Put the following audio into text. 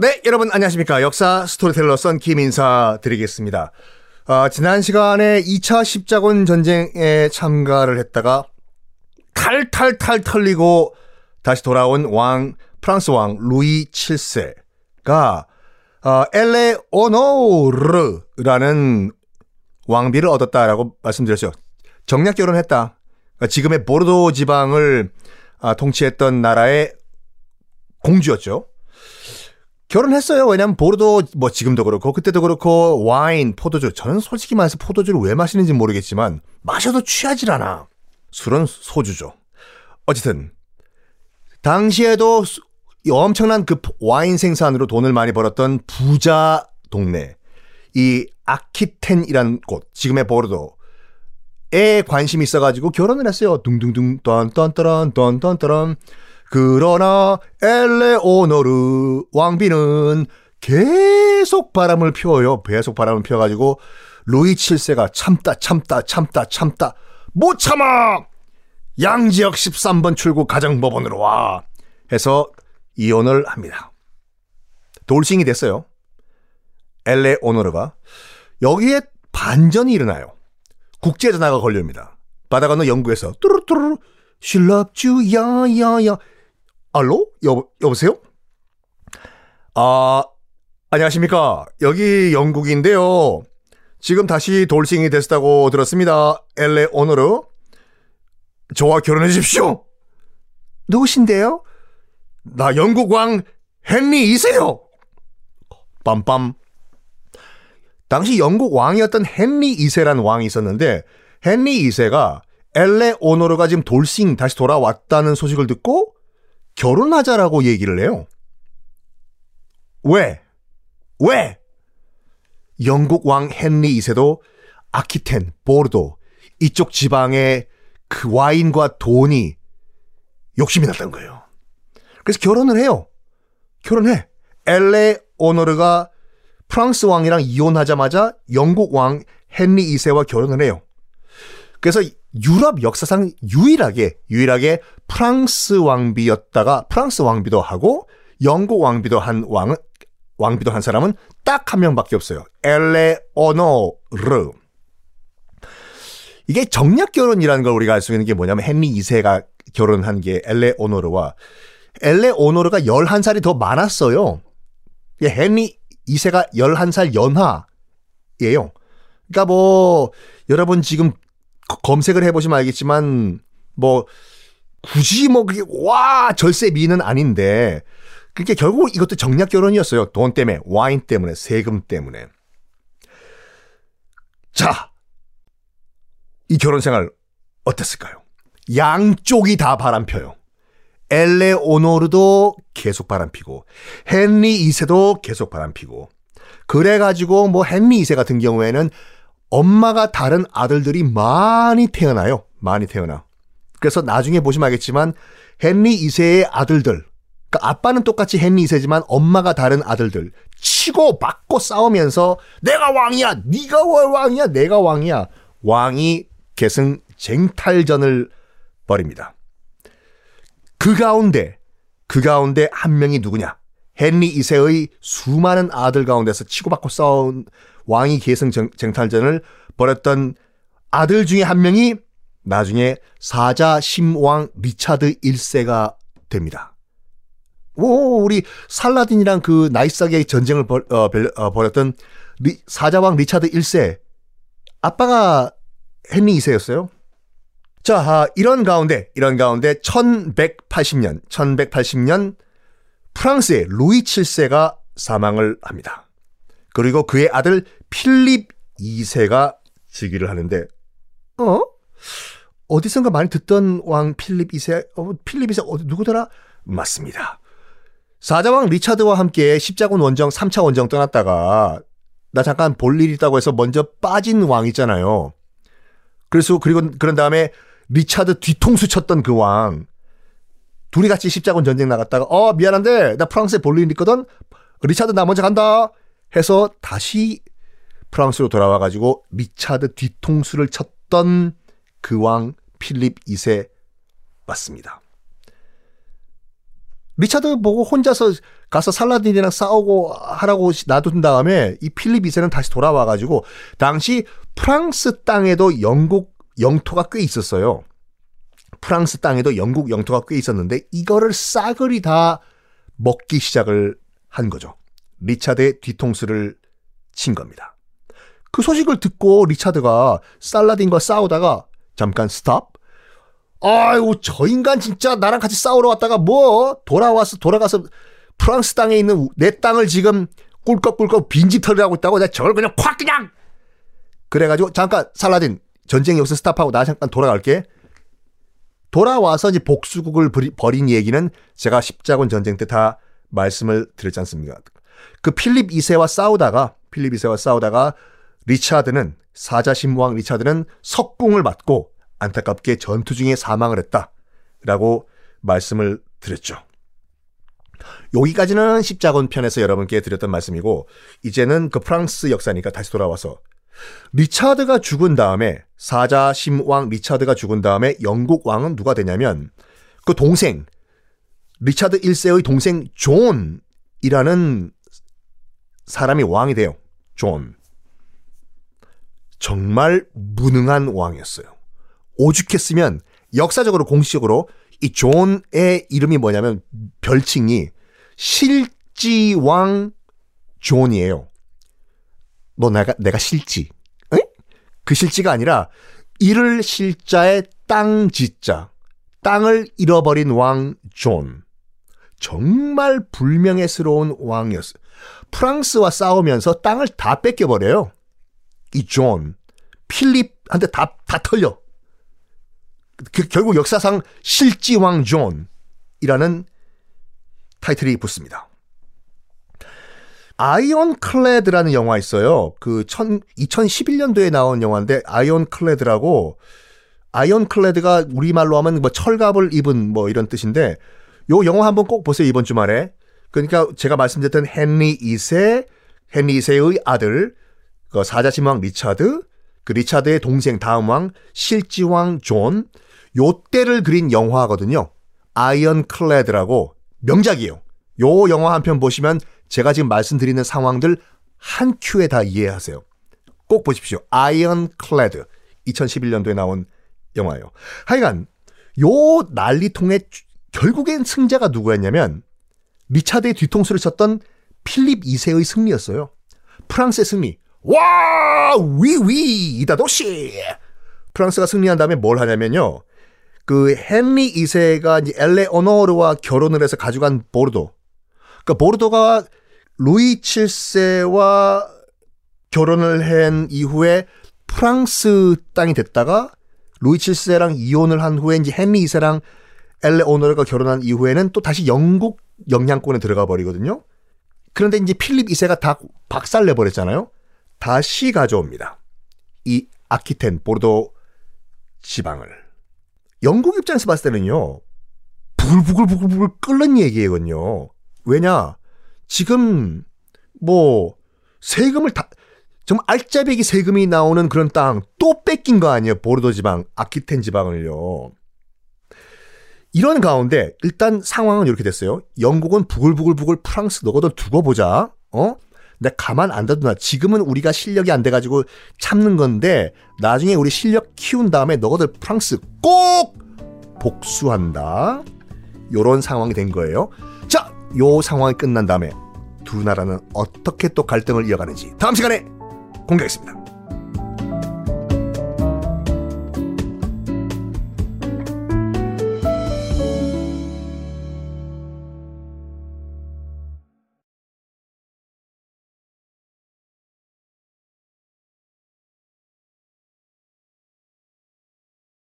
네, 여러분 안녕하십니까. 역사 스토리텔러 썬킴 인사 드리겠습니다. 어, 지난 시간에 2차 십자군 전쟁에 참가를 했다가 탈탈탈 털리고 다시 돌아온 왕, 프랑스 왕 루이 7세가 어, 엘레오노르라는 왕비를 얻었다라고 말씀드렸죠. 정략 결혼했다. 그러니까 지금의 보르도 지방을 아, 통치했던 나라의 공주였죠. 결혼했어요. 왜냐면 보르도 뭐 지금도 그렇고 그때도 그렇고 와인, 포도주. 저는 솔직히 말해서 포도주를 왜 마시는지 모르겠지만 마셔도 취하질 않아. 술은 소주죠. 어쨌든 당시에도 엄청난 그 와인 생산으로 돈을 많이 벌었던 부자 동네 이 아키텐이란 곳 지금의 보르도에 관심이 있어가지고 결혼을 했어요. 둥둥둥 딴딴따란 딴딴따란 그러나 엘레오노르 왕비는 계속 바람을 피워요. 계속 바람을 피워가지고 루이 7세가 참다 참다 참다 참다 못 참아 양지역 13번 출구 가정법원으로 와 해서 이혼을 합니다. 돌싱이 됐어요. 엘레오노르가 여기에 반전이 일어나요. 국제 전화가 걸립니다. 바다 건너 영국에서 뚜루뚜루 실랍주 야야야 알로? 여, 여보세요? 아, 안녕하십니까. 여기 영국인데요. 지금 다시 돌싱이 됐다고 들었습니다. 엘레 오너르. 저와 결혼해 주십시오. 누구신데요? 나 영국 왕 헨리 2세요. 빰빰. 당시 영국 왕이었던 헨리 2세란 왕이 있었는데 헨리 2세가 엘레 오너르가 지금 돌싱 다시 돌아왔다는 소식을 듣고 결혼하자라고 얘기를 해요. 왜? 왜? 영국 왕 헨리 2세도 아키텐, 보르도 이쪽 지방의 그 와인과 돈이 욕심이 났던 거예요. 그래서 결혼을 해요. 결혼해. 엘레 오너르가 프랑스 왕이랑 이혼하자마자 영국 왕 헨리 2세와 결혼을 해요. 그래서 유럽 역사상 유일하게 유일하게 프랑스 왕비였다가 프랑스 왕비도 하고 영국 왕비도 한 왕은 왕비도 한 사람은 딱 한 명밖에 없어요. 엘레오노르. 이게 정략 결혼이라는 걸 우리가 알 수 있는 게 뭐냐면 헨리 2세가 결혼한 게 엘레오노르와 엘레오노르가 11살이 더 많았어요. 헨리 2세가 11살 연하예요. 그러니까 뭐 여러분 지금 검색을 해보시면 알겠지만 뭐 굳이 뭐 그게 와 절세 미는 아닌데 그게 결국 이것도 정략 결혼이었어요. 돈 때문에 와인 때문에 세금 때문에 자 이 결혼 생활 어땠을까요? 양쪽이 다 바람펴요. 엘레오노르도 계속 바람피고 헨리 2세도 계속 바람피고 그래가지고 뭐 헨리 2세 같은 경우에는 엄마가 다른 아들들이 많이 태어나요. 많이 태어나. 그래서 나중에 보시면 알겠지만 헨리 2세의 아들들 그러니까 아빠는 똑같이 헨리 2세지만 엄마가 다른 아들들 치고 받고 싸우면서 내가 왕이야 네가 왜 왕이야 내가 왕이야 왕위 계승 쟁탈전을 벌입니다. 그 가운데 그 가운데 한 명이 누구냐 헨리 2세의 수많은 아들 가운데서 치고받고 싸운 왕위 계승 쟁탈전을 벌였던 아들 중에 한 명이 나중에 사자심왕 리차드 1세가 됩니다. 오, 우리 살라딘이랑 그 나이스하게 전쟁을 벌, 어, 어, 벌였던 리, 사자왕 리차드 1세. 아빠가 헨리 2세였어요. 자, 아, 이런 가운데, 이런 가운데 1180년, 1180년 프랑스의 루이 7세가 사망을 합니다. 그리고 그의 아들 필립 2세가 즉위를 하는데, 어? 어디선가 많이 듣던 왕 필립 2세, 어, 필립 2세, 어디, 누구더라? 맞습니다. 사자왕 리차드와 함께 십자군 원정 3차 원정 떠났다가, 나 잠깐 볼 일 있다고 해서 먼저 빠진 왕 있잖아요. 그래서, 그리고, 그런 다음에 리차드 뒤통수 쳤던 그 왕. 둘이 같이 십자군 전쟁 나갔다가, 어, 미안한데, 나 프랑스에 볼일 있거든? 리차드 나 먼저 간다! 해서 다시 프랑스로 돌아와 가지고 리차드 뒤통수를 쳤던 그 왕 필립 2세 맞습니다. 리차드 보고 혼자서 가서 살라딘이랑 싸우고 하라고 놔둔 다음에 이 필립 2세는 다시 돌아와 가지고 당시 프랑스 땅에도 영국 영토가 꽤 있었어요. 프랑스 땅에도 영국 영토가 꽤 있었는데 이거를 싸그리 다 먹기 시작을 한 거죠. 리차드의 뒤통수를 친 겁니다. 그 소식을 듣고 리차드가 살라딘과 싸우다가 잠깐 스탑. 아이고 저 인간 진짜 나랑 같이 싸우러 왔다가 뭐 돌아와서 돌아가서 프랑스 땅에 있는 내 땅을 지금 꿀꺽꿀꺽 빈집털이 하고 있다고 내가 저걸 그냥 콱 그냥 그래가지고 잠깐 살라딘 전쟁 여기서 스탑하고 나 잠깐 돌아갈게. 돌아와서 이제 복수극을 벌인 얘기는 제가 십자군 전쟁 때 다 말씀을 드렸지 않습니까? 그 필립 2세와 싸우다가 필립 2세와 싸우다가 리차드는 사자심왕 리차드는 석궁을 맞고 안타깝게 전투 중에 사망을 했다라고 말씀을 드렸죠. 여기까지는 십자군 편에서 여러분께 드렸던 말씀이고 이제는 그 프랑스 역사니까 다시 돌아와서 리차드가 죽은 다음에 사자심왕 리차드가 죽은 다음에 영국 왕은 누가 되냐면 그 동생 리차드 1세의 동생 존이라는 사람이 왕이 돼요. 존. 정말 무능한 왕이었어요. 오죽했으면 역사적으로 공식적으로 이 존의 이름이 뭐냐면 별칭이 실지왕 존이에요. 너 내가 내가 실지. 에? 그 실지가 아니라 잃을 실자에 땅 지자. 땅을 잃어버린 왕 존. 정말 불명예스러운 왕이었어요. 프랑스와 싸우면서 땅을 다 뺏겨버려요. 이 존. 필립한테 다, 다 털려. 그, 결국 역사상 실지왕 존이라는 타이틀이 붙습니다. Ironclad라는 영화 있어요. 그 2011년도에 나온 영화인데 Ironclad라고 Ironclad가 우리말로 하면 뭐 철갑을 입은 뭐 이런 뜻인데 요 영화 한번 꼭 보세요 이번 주말에. 그러니까 제가 말씀드렸던 헨리 2세, 헨리 2세의 아들 그 사자신왕 리차드, 그 리차드의 동생 다음 왕 실지왕 존, 요 때를 그린 영화거든요. Ironclad라고 명작이에요. 요 영화 한 편 보시면 제가 지금 말씀드리는 상황들 한 큐에 다 이해하세요. 꼭 보십시오. Ironclad. 2011년도에 나온 영화예요. 하여간 요 난리통의 결국엔 승자가 누구였냐면 리차드의 뒤통수를 쳤던 필립 2세의 승리였어요. 프랑스의 승리. 와! Oui oui! 이다도시! 프랑스가 승리한 다음에 뭘 하냐면요. 그 헨리 2세가 이제 엘레오노르와 결혼을 해서 가져간 보르도. 그러니까 보르도가 루이 7세와 결혼을 한 이후에 프랑스 땅이 됐다가 루이 7세랑 이혼을 한 후에 이제 헨리 2세랑 엘레오노르가 결혼한 이후에는 또 다시 영국 영향권에 들어가 버리거든요. 그런데 이제 필립 2세가 다 박살 내 버렸잖아요. 다시 가져옵니다. 이 아키텐 보르도 지방을. 영국 입장에서 봤을 때는요. 부글부글부글부글 끓는 얘기거든요. 왜냐? 지금 뭐 세금을 다 정말 알짜배기 세금이 나오는 그런 땅 또 뺏긴 거 아니에요. 보르도 지방, 아키텐 지방을요. 이런 가운데 일단 상황은 이렇게 됐어요. 영국은 부글부글부글 프랑스 너거들 두고 보자. 어? 내가 가만 안 둬두나. 지금은 우리가 실력이 안 돼가지고 참는 건데 나중에 우리 실력 키운 다음에 너거들 프랑스 꼭 복수한다. 요런 상황이 된 거예요. 자, 요 상황이 끝난 다음에 두 나라는 어떻게 또 갈등을 이어가는지 다음 시간에 공개하겠습니다.